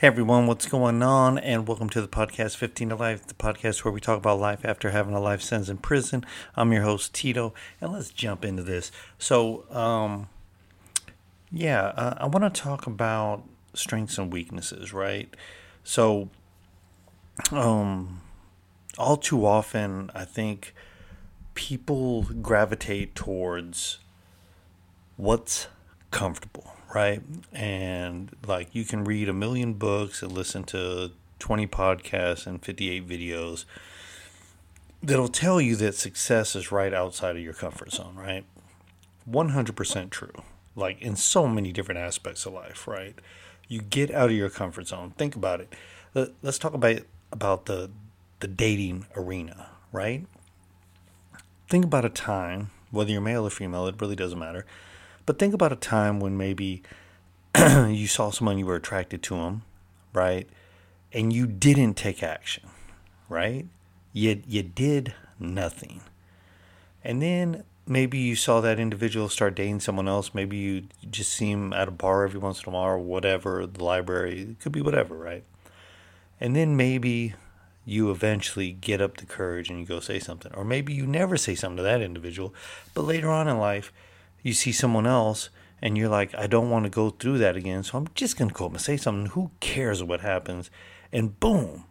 Hey everyone, what's going on? And welcome to the podcast 15 to Life, the podcast where we talk about life after having a life sentence in prison. I'm your host, Tito, and let's jump into this. So, um, yeah, uh, I want to talk about strengths and weaknesses, right? So, um, all too often, I think people gravitate towards what's comfortable right? And like you can read a million books and listen to 20 podcasts and 58 videos that'll tell you that success is right outside of your comfort zone, right? 100% true. Like in so many different aspects of life, right? You get out of your comfort zone. Think about it. Let's talk about about the the dating arena, right? Think about a time, whether you're male or female, it really doesn't matter but think about a time when maybe you saw someone you were attracted to them, right? And you didn't take action, right? You, you did nothing. And then maybe you saw that individual start dating someone else. Maybe you just see him at a bar every once in a while or whatever, the library. It could be whatever, right? And then maybe you eventually get up the courage and you go say something. Or maybe you never say something to that individual, but later on in life, you see someone else and you're like, I don't want to go through that again, so I'm just going to go up and say something. Who cares what happens? And boom,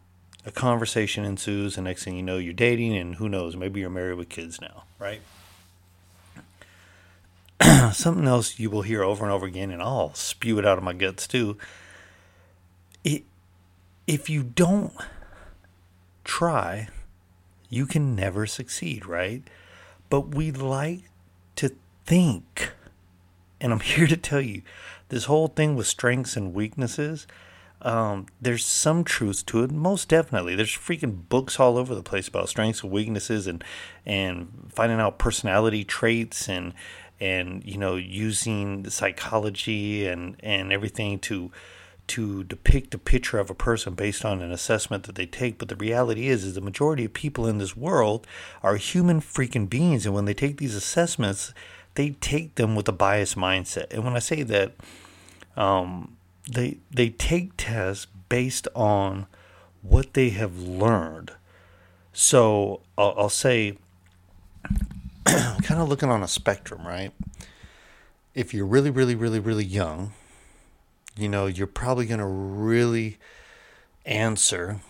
a conversation ensues. And next thing you know, you're dating, and who knows, maybe you're married with kids now, right? something else you will hear over and over again, and I'll spew it out of my guts too. It, if you don't try, you can never succeed, right? But we like think. And I'm here to tell you this whole thing with strengths and weaknesses, um, there's some truth to it. Most definitely. There's freaking books all over the place about strengths and weaknesses and, and finding out personality traits and, and, you know, using the psychology and, and everything to, to depict a picture of a person based on an assessment that they take. But the reality is, is the majority of people in this world are human freaking beings, and when they take these assessments, they take them with a biased mindset. And when I say that, um, they they take tests based on what they have learned. So I'll, I'll say, kind of looking on a spectrum, right? If you're really, really, really, really young, you know, you're probably going to really answer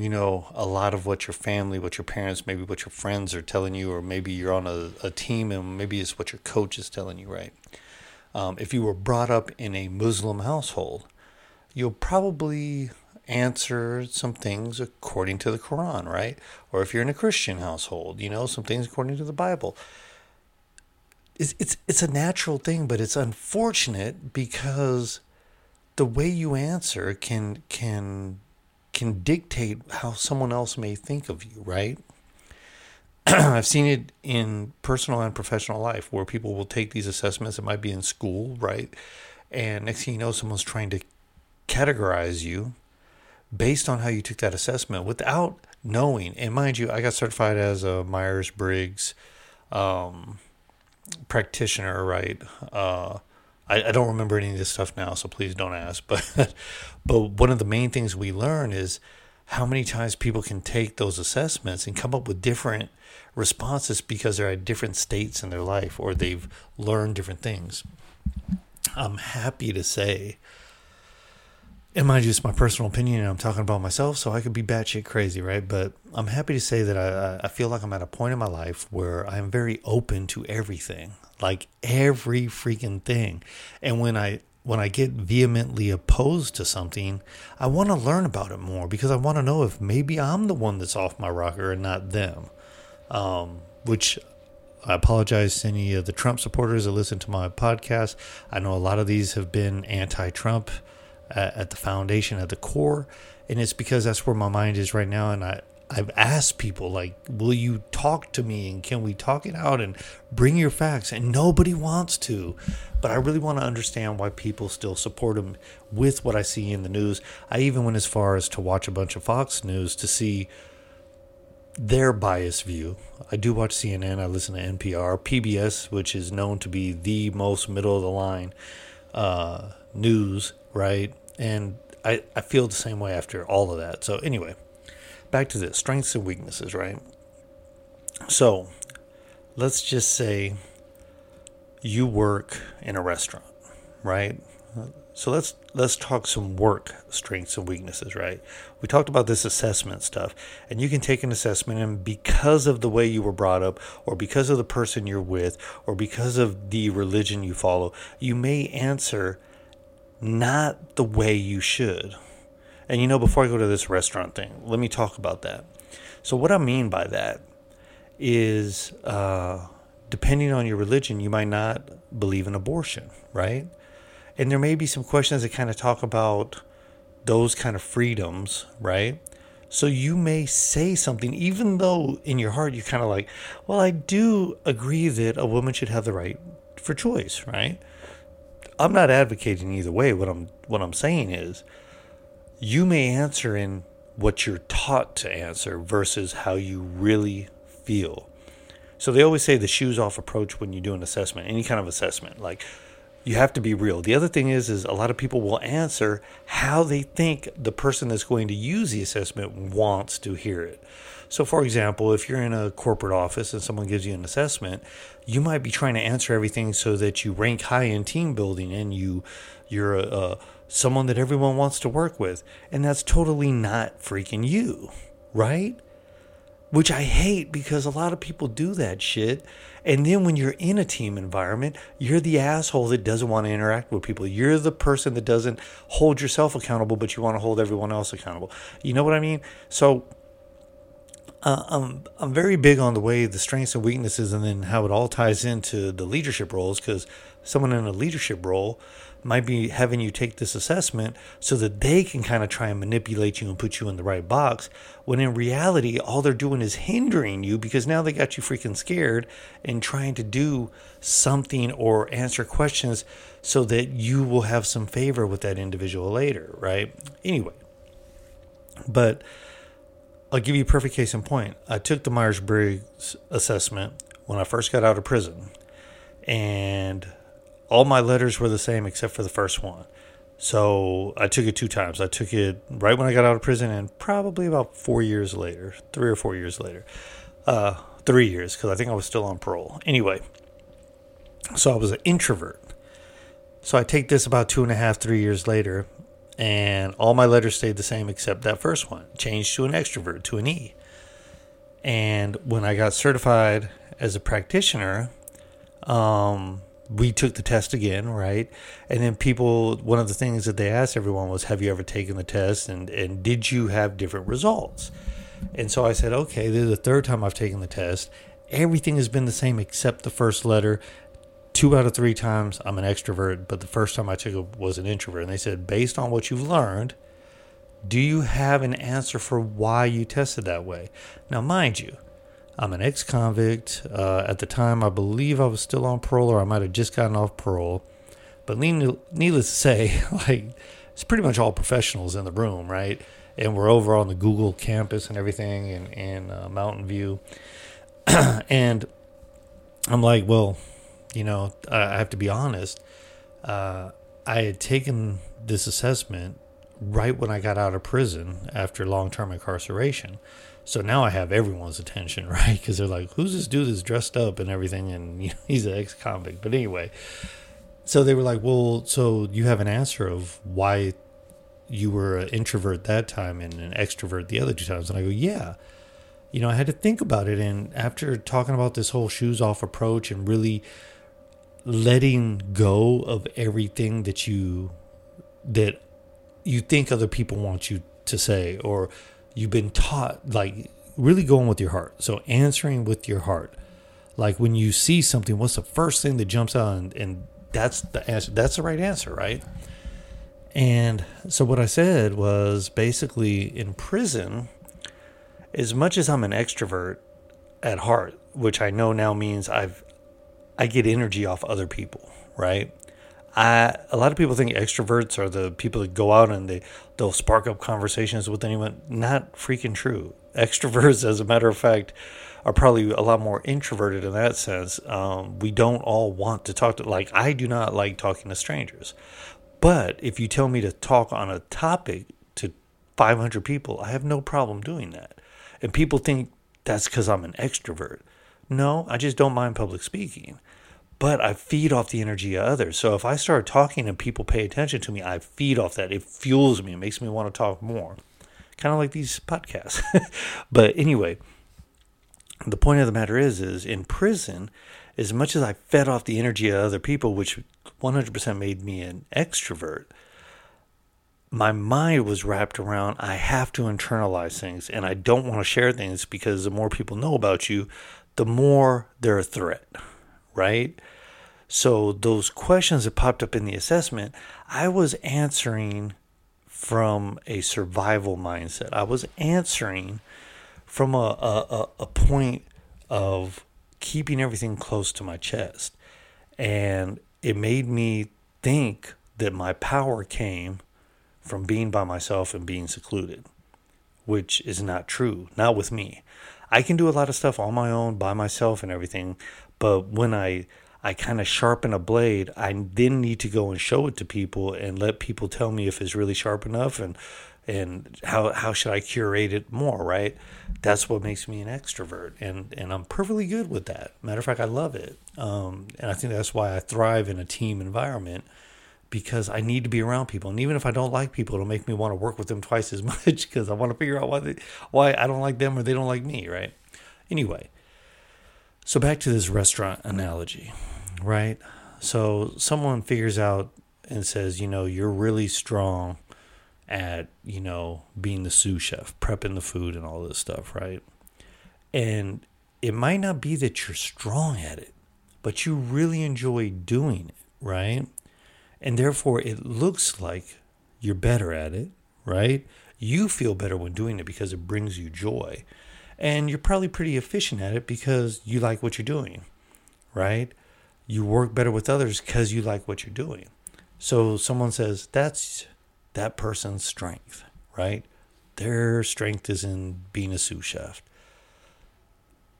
you know a lot of what your family what your parents maybe what your friends are telling you or maybe you're on a, a team and maybe it's what your coach is telling you right? Um, if you were brought up in a muslim household you'll probably answer some things according to the quran right? Or if you're in a christian household you know some things according to the bible. It's, it's, it's a natural thing but it's unfortunate because the way you answer can can can dictate how someone else may think of you, right? I've seen it in personal and professional life where people will take these assessments. It might be in school, right? And next thing you know, someone's trying to categorize you based on how you took that assessment without knowing. And mind you, I got certified as a Myers Briggs um, practitioner, right? Uh, I, I don't remember any of this stuff now, so please don't ask. But but one of the main things we learn is how many times people can take those assessments and come up with different responses because they're at different states in their life or they've learned different things. I'm happy to say, and mind you, it's my personal opinion, and I'm talking about myself, so I could be batshit crazy, right? But I'm happy to say that I, I feel like I'm at a point in my life where I'm very open to everything like every freaking thing. And when I when I get vehemently opposed to something, I want to learn about it more because I want to know if maybe I'm the one that's off my rocker and not them. Um, which I apologize to any of the Trump supporters that listen to my podcast. I know a lot of these have been anti-Trump at, at the foundation, at the core, and it's because that's where my mind is right now, and I I've asked people like, "Will you talk to me and can we talk it out and bring your facts?" And nobody wants to. But I really want to understand why people still support him with what I see in the news. I even went as far as to watch a bunch of Fox News to see their biased view. I do watch CNN, I listen to NPR, PBS, which is known to be the most middle of the line uh, news, right? And I, I feel the same way after all of that. So, anyway, back to this strengths and weaknesses, right? So, let's just say you work in a restaurant, right? So let's let's talk some work strengths and weaknesses, right? We talked about this assessment stuff, and you can take an assessment, and because of the way you were brought up, or because of the person you're with, or because of the religion you follow, you may answer not the way you should. And you know, before I go to this restaurant thing, let me talk about that. So, what I mean by that is, uh, depending on your religion, you might not believe in abortion, right? And there may be some questions that kind of talk about those kind of freedoms, right? So you may say something, even though in your heart you're kind of like, well, I do agree that a woman should have the right for choice, right? I'm not advocating either way. What I'm what I'm saying is you may answer in what you're taught to answer versus how you really feel. So they always say the shoes off approach when you do an assessment, any kind of assessment. Like you have to be real. The other thing is is a lot of people will answer how they think the person that's going to use the assessment wants to hear it. So for example, if you're in a corporate office and someone gives you an assessment, you might be trying to answer everything so that you rank high in team building and you you're a, a someone that everyone wants to work with. And that's totally not freaking you, right? Which I hate because a lot of people do that shit and then when you're in a team environment, you're the asshole that doesn't want to interact with people. You're the person that doesn't hold yourself accountable, but you want to hold everyone else accountable. You know what I mean? So uh, I'm I'm very big on the way the strengths and weaknesses, and then how it all ties into the leadership roles. Because someone in a leadership role might be having you take this assessment so that they can kind of try and manipulate you and put you in the right box. When in reality, all they're doing is hindering you because now they got you freaking scared and trying to do something or answer questions so that you will have some favor with that individual later, right? Anyway, but I'll give you a perfect case in point. I took the Myers Briggs assessment when I first got out of prison. And all my letters were the same except for the first one. So I took it two times. I took it right when I got out of prison and probably about four years later, three or four years later. Uh, three years, because I think I was still on parole. Anyway, so I was an introvert. So I take this about two and a half, three years later, and all my letters stayed the same except that first one, changed to an extrovert, to an E. And when I got certified as a practitioner, um, we took the test again, right? And then people, one of the things that they asked everyone was, "Have you ever taken the test? And and did you have different results?" And so I said, "Okay, this is the third time I've taken the test. Everything has been the same except the first letter. Two out of three times I'm an extrovert, but the first time I took it was an introvert." And they said, "Based on what you've learned." Do you have an answer for why you tested that way? Now, mind you, I'm an ex convict. Uh, at the time, I believe I was still on parole, or I might have just gotten off parole. But needless to say, like, it's pretty much all professionals in the room, right? And we're over on the Google campus and everything in, in uh, Mountain View. and I'm like, well, you know, I have to be honest. Uh, I had taken this assessment right when I got out of prison after long term incarceration. So now I have everyone's attention, right? Because they're like, "Who's this dude that's dressed up and everything?" And you know, he's an ex-convict. But anyway, so they were like, "Well, so you have an answer of why you were an introvert that time and an extrovert the other two times?" And I go, "Yeah." You know, I had to think about it, and after talking about this whole shoes off approach and really letting go of everything that you that you think other people want you to say or you've been taught like really going with your heart. So answering with your heart. Like when you see something, what's the first thing that jumps out and, and that's the answer. That's the right answer, right? And so what I said was basically in prison, as much as I'm an extrovert at heart, which I know now means I've I get energy off other people, right? I a lot of people think extroverts are the people that go out and they they'll spark up conversations with anyone. Not freaking true. Extroverts, as a matter of fact, are probably a lot more introverted in that sense. Um, we don't all want to talk to like I do not like talking to strangers, but if you tell me to talk on a topic to 500 people, I have no problem doing that. And people think that's because I'm an extrovert. No, I just don't mind public speaking but I feed off the energy of others. So if I start talking and people pay attention to me, I feed off that. It fuels me. It makes me want to talk more. Kind of like these podcasts. but anyway, the point of the matter is, is in prison, as much as I fed off the energy of other people, which 100% made me an extrovert, my mind was wrapped around I have to internalize things and I don't want to share things because the more people know about you, the more they're a threat right? So those questions that popped up in the assessment, I was answering from a survival mindset. I was answering from a, a, a point of keeping everything close to my chest. And it made me think that my power came from being by myself and being secluded, which is not true, not with me. I can do a lot of stuff on my own by myself and everything, but when I I kind of sharpen a blade, I then need to go and show it to people and let people tell me if it's really sharp enough and and how how should I curate it more, right? That's what makes me an extrovert, and and I'm perfectly good with that. Matter of fact, I love it, um, and I think that's why I thrive in a team environment because I need to be around people, and even if I don't like people, it'll make me want to work with them twice as much because I want to figure out why they why I don't like them or they don't like me, right? Anyway, so back to this restaurant analogy, right? So someone figures out and says, you know, you're really strong at, you know, being the sous chef, prepping the food and all this stuff, right? And it might not be that you're strong at it, but you really enjoy doing it, right? And therefore it looks like you're better at it, right? You feel better when doing it because it brings you joy and you're probably pretty efficient at it because you like what you're doing, right? You work better with others because you like what you're doing. So someone says that's that person's strength, right? Their strength is in being a sous chef.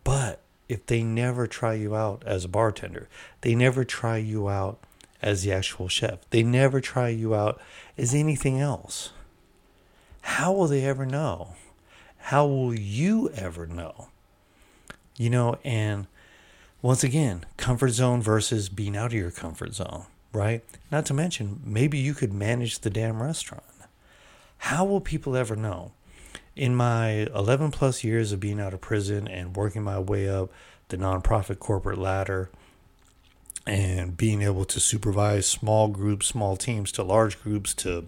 But if they never try you out as a bartender, they never try you out as the actual chef, they never try you out as anything else, how will they ever know? how will you ever know? You know, and once again, comfort zone versus being out of your comfort zone, right? Not to mention, maybe you could manage the damn restaurant. How will people ever know? In my 11 plus years of being out of prison and working my way up the nonprofit corporate ladder and being able to supervise small groups, small teams to large groups to,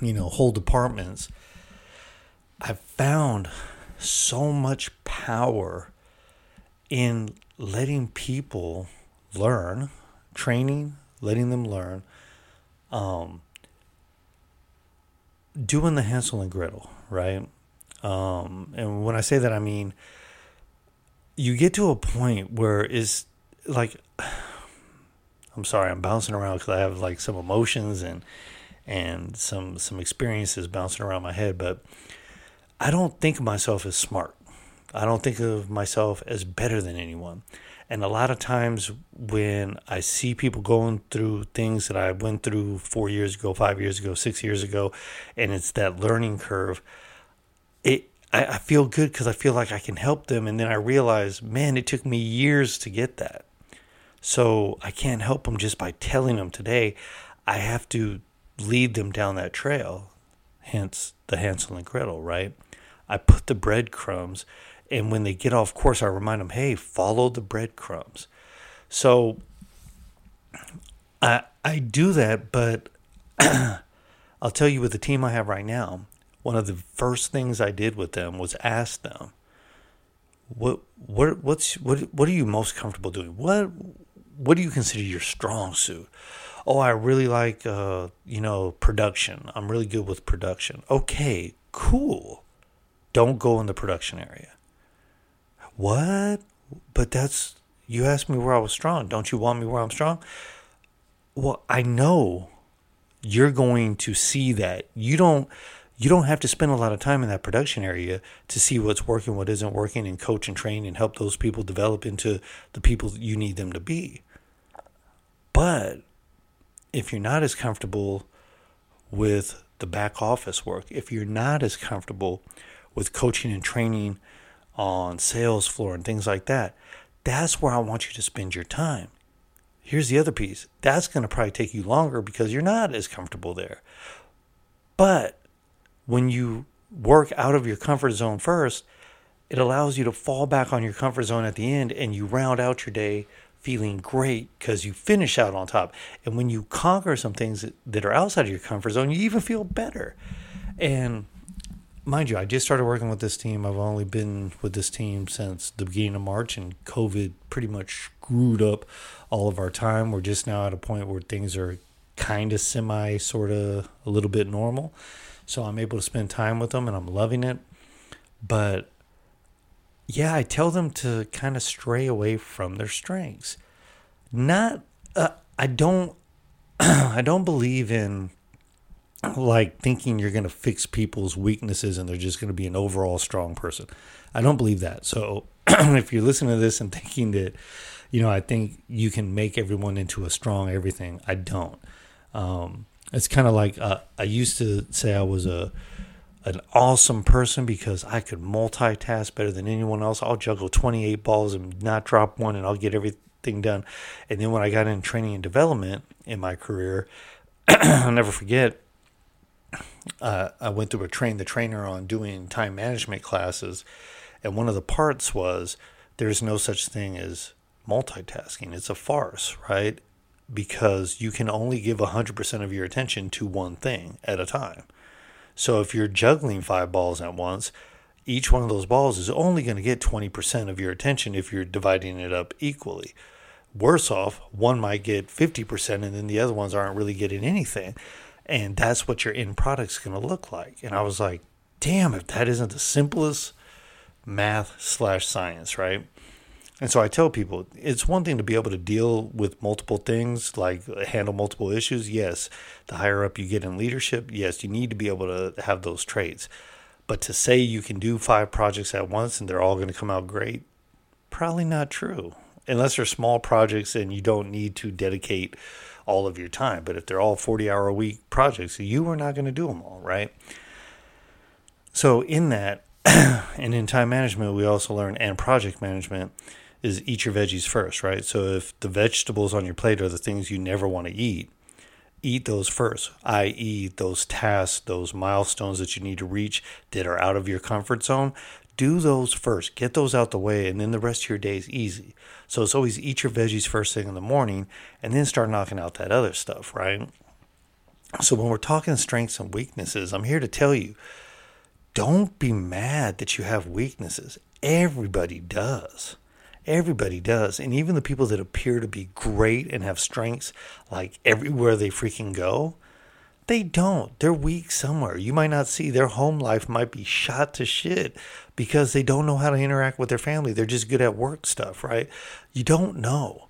you know, whole departments I've found so much power in letting people learn, training, letting them learn, um, doing the Hansel and Gretel, right? Um, and when I say that, I mean you get to a point where it's like I'm sorry, I'm bouncing around because I have like some emotions and and some some experiences bouncing around my head, but I don't think of myself as smart. I don't think of myself as better than anyone. And a lot of times when I see people going through things that I went through four years ago, five years ago, six years ago, and it's that learning curve, it I, I feel good because I feel like I can help them. And then I realize, man, it took me years to get that. So I can't help them just by telling them today. I have to lead them down that trail. Hence the Hansel and Gretel, right? I put the breadcrumbs, and when they get off course, I remind them, hey, follow the breadcrumbs. So I I do that, but I'll tell you with the team I have right now, one of the first things I did with them was ask them, what what what's what what are you most comfortable doing? What what do you consider your strong suit? Oh, I really like uh, you know production. I'm really good with production. Okay, cool don't go in the production area. What? But that's, you asked me where I was strong. Don't you want me where I'm strong? Well, I know you're going to see that. You don't, you don't have to spend a lot of time in that production area to see what's working, what isn't working, and coach and train and help those people develop into the people you need them to be. But if you're not as comfortable with the back office work, if you're not as comfortable with coaching and training on sales floor and things like that, that's where I want you to spend your time. Here's the other piece. That's going to probably take you longer because you're not as comfortable there. But when you work out of your comfort zone first, it allows you to fall back on your comfort zone at the end and you round out your day feeling great because you finish out on top. And when you conquer some things that are outside of your comfort zone, you even feel better. And mind you, I just started working with this team. I've only been with this team since the beginning of March, and COVID pretty much screwed up all of our time. We're just now at a point where things are kind of semi, sort of a little bit normal. So I'm able to spend time with them and I'm loving it. But yeah, I tell them to kind of stray away from their strengths. Not, uh, I don't, I don't believe in like thinking you're going to fix people's weaknesses and they're just going to be an overall strong person. I don't believe that. So if you're listening to this and thinking that, you know, I think you can make everyone into a strong everything, I don't. Um, it's kind of like uh, I used to say I was a an awesome person because I could multitask better than anyone else. I'll juggle 28 balls and not drop one, and I'll get everything done. And then when I got in training and development in my career, I'll never forget. Uh, I went through a train the trainer on doing time management classes, and one of the parts was there's no such thing as multitasking. It's a farce, right? Because you can only give 100% of your attention to one thing at a time. So if you're juggling five balls at once, each one of those balls is only going to get 20% of your attention if you're dividing it up equally. Worse off, one might get 50% and then the other ones aren't really getting anything. And that's what your end product's going to look like. And I was like, damn, if that isn't the simplest math slash science, right? And so I tell people it's one thing to be able to deal with multiple things, like handle multiple issues. Yes, the higher up you get in leadership, yes, you need to be able to have those traits. But to say you can do five projects at once and they're all going to come out great, probably not true. Unless they're small projects and you don't need to dedicate all of your time. But if they're all 40 hour a week projects, you are not going to do them all, right? So, in that, and in time management, we also learn and project management is eat your veggies first, right? So if the vegetables on your plate are the things you never want to eat, eat those first, i.e., those tasks, those milestones that you need to reach that are out of your comfort zone. Do those first, get those out the way, and then the rest of your day is easy. So it's always eat your veggies first thing in the morning and then start knocking out that other stuff, right? So when we're talking strengths and weaknesses, I'm here to tell you don't be mad that you have weaknesses. Everybody does. Everybody does. And even the people that appear to be great and have strengths like everywhere they freaking go, they don't. They're weak somewhere. You might not see their home life might be shot to shit because they don't know how to interact with their family. They're just good at work stuff, right? You don't know,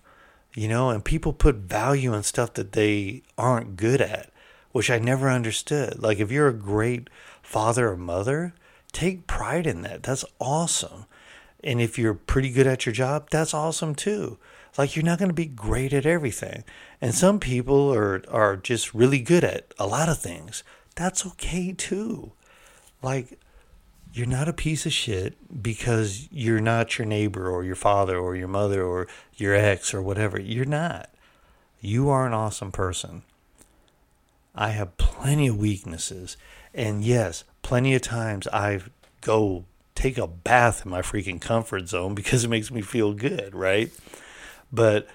you know, and people put value in stuff that they aren't good at, which I never understood. Like if you're a great father or mother, take pride in that. That's awesome. And if you're pretty good at your job, that's awesome too. Like you're not going to be great at everything. And some people are are just really good at a lot of things. That's okay too. Like you're not a piece of shit because you're not your neighbor or your father or your mother or your ex or whatever. You're not. You are an awesome person. I have plenty of weaknesses. And yes, plenty of times I go take a bath in my freaking comfort zone because it makes me feel good, right? But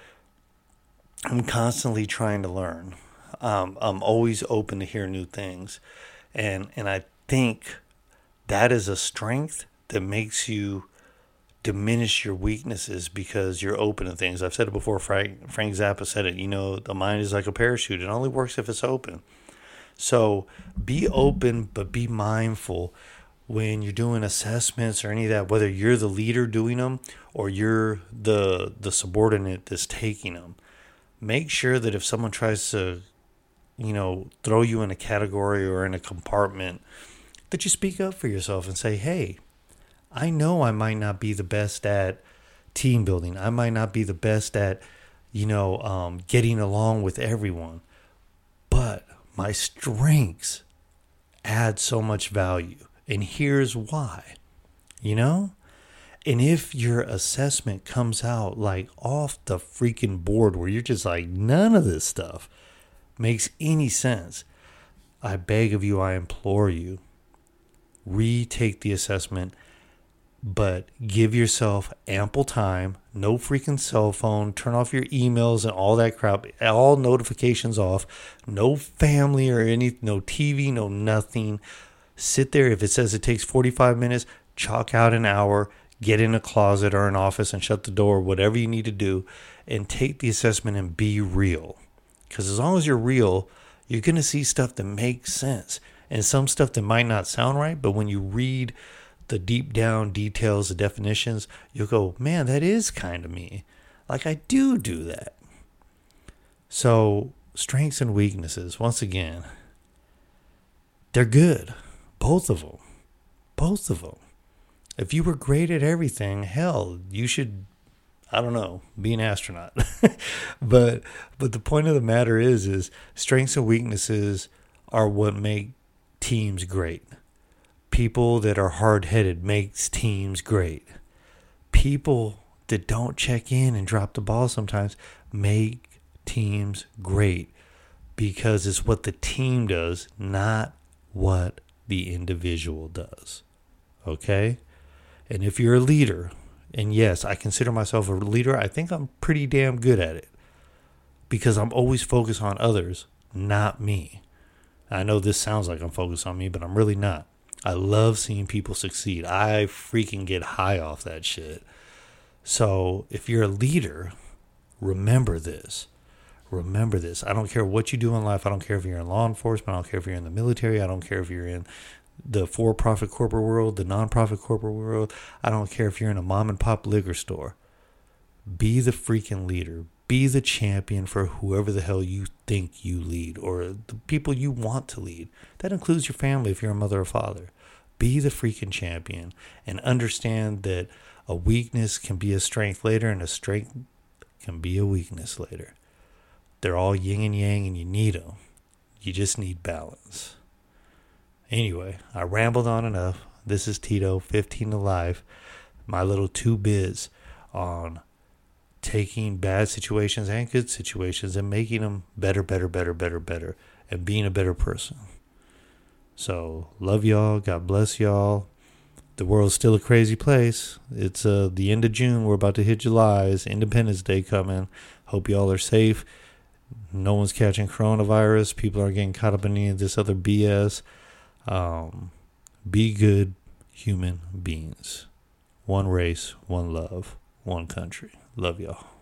I'm constantly trying to learn. Um, I'm always open to hear new things, and and I think that is a strength that makes you diminish your weaknesses because you're open to things. I've said it before. Frank Frank Zappa said it. You know, the mind is like a parachute; it only works if it's open. So be open, but be mindful when you're doing assessments or any of that, whether you're the leader doing them or you're the the subordinate that's taking them, make sure that if someone tries to, you know, throw you in a category or in a compartment, that you speak up for yourself and say, "Hey, I know I might not be the best at team building. I might not be the best at, you know, um, getting along with everyone, but my strengths add so much value." And here's why. You know? And if your assessment comes out like off the freaking board where you're just like, none of this stuff makes any sense, I beg of you, I implore you, retake the assessment, but give yourself ample time. No freaking cell phone. Turn off your emails and all that crap. All notifications off. No family or any, no TV, no nothing sit there. If it says it takes 45 minutes, chalk out an hour, get in a closet or an office and shut the door, whatever you need to do, and take the assessment and be real. Because as long as you're real, you're going to see stuff that makes sense and some stuff that might not sound right. But when you read the deep down details, the definitions, you'll go, man, that is kind of me. Like I do do that. So, strengths and weaknesses, once again, they're good. Both of them. Both of them. If you were great at everything, hell, you should I don't know, be an astronaut. but but the point of the matter is is strengths and weaknesses are what make teams great. People that are hard-headed makes teams great. People that don't check in and drop the ball sometimes make teams great because it's what the team does, not what the individual does. Okay? And if you're a leader, and yes, I consider myself a leader, I think I'm pretty damn good at it because I'm always focused on others, not me. I know this sounds like I'm focused on me, but I'm really not. I love seeing people succeed. I freaking get high off that shit. So if you're a leader, remember this remember this. I don't care what you do in life. I don't care if you're in law enforcement. I don't care if you're in the military. I don't care if you're in the for profit corporate world, the non-profit corporate world. I don't care if you're in a mom and pop liquor store. Be the freaking leader. Be the champion for whoever the hell you think you lead or the people you want to lead. That includes your family if you're a mother or father. Be the freaking champion and understand that a weakness can be a strength later and a strength can be a weakness later. They're all yin and yang, and you need them. You just need balance. Anyway, I rambled on enough. This is Tito, 15 to Life, my little two biz on taking bad situations and good situations and making them better, better, better, better, better, and being a better person. So, love y'all. God bless y'all. The world's still a crazy place. It's uh, the end of June. We're about to hit July. It's Independence Day coming. Hope y'all are safe no one's catching coronavirus. People are getting caught up in any of this other BS. Um, be good human beings. One race, one love, one country. Love y'all.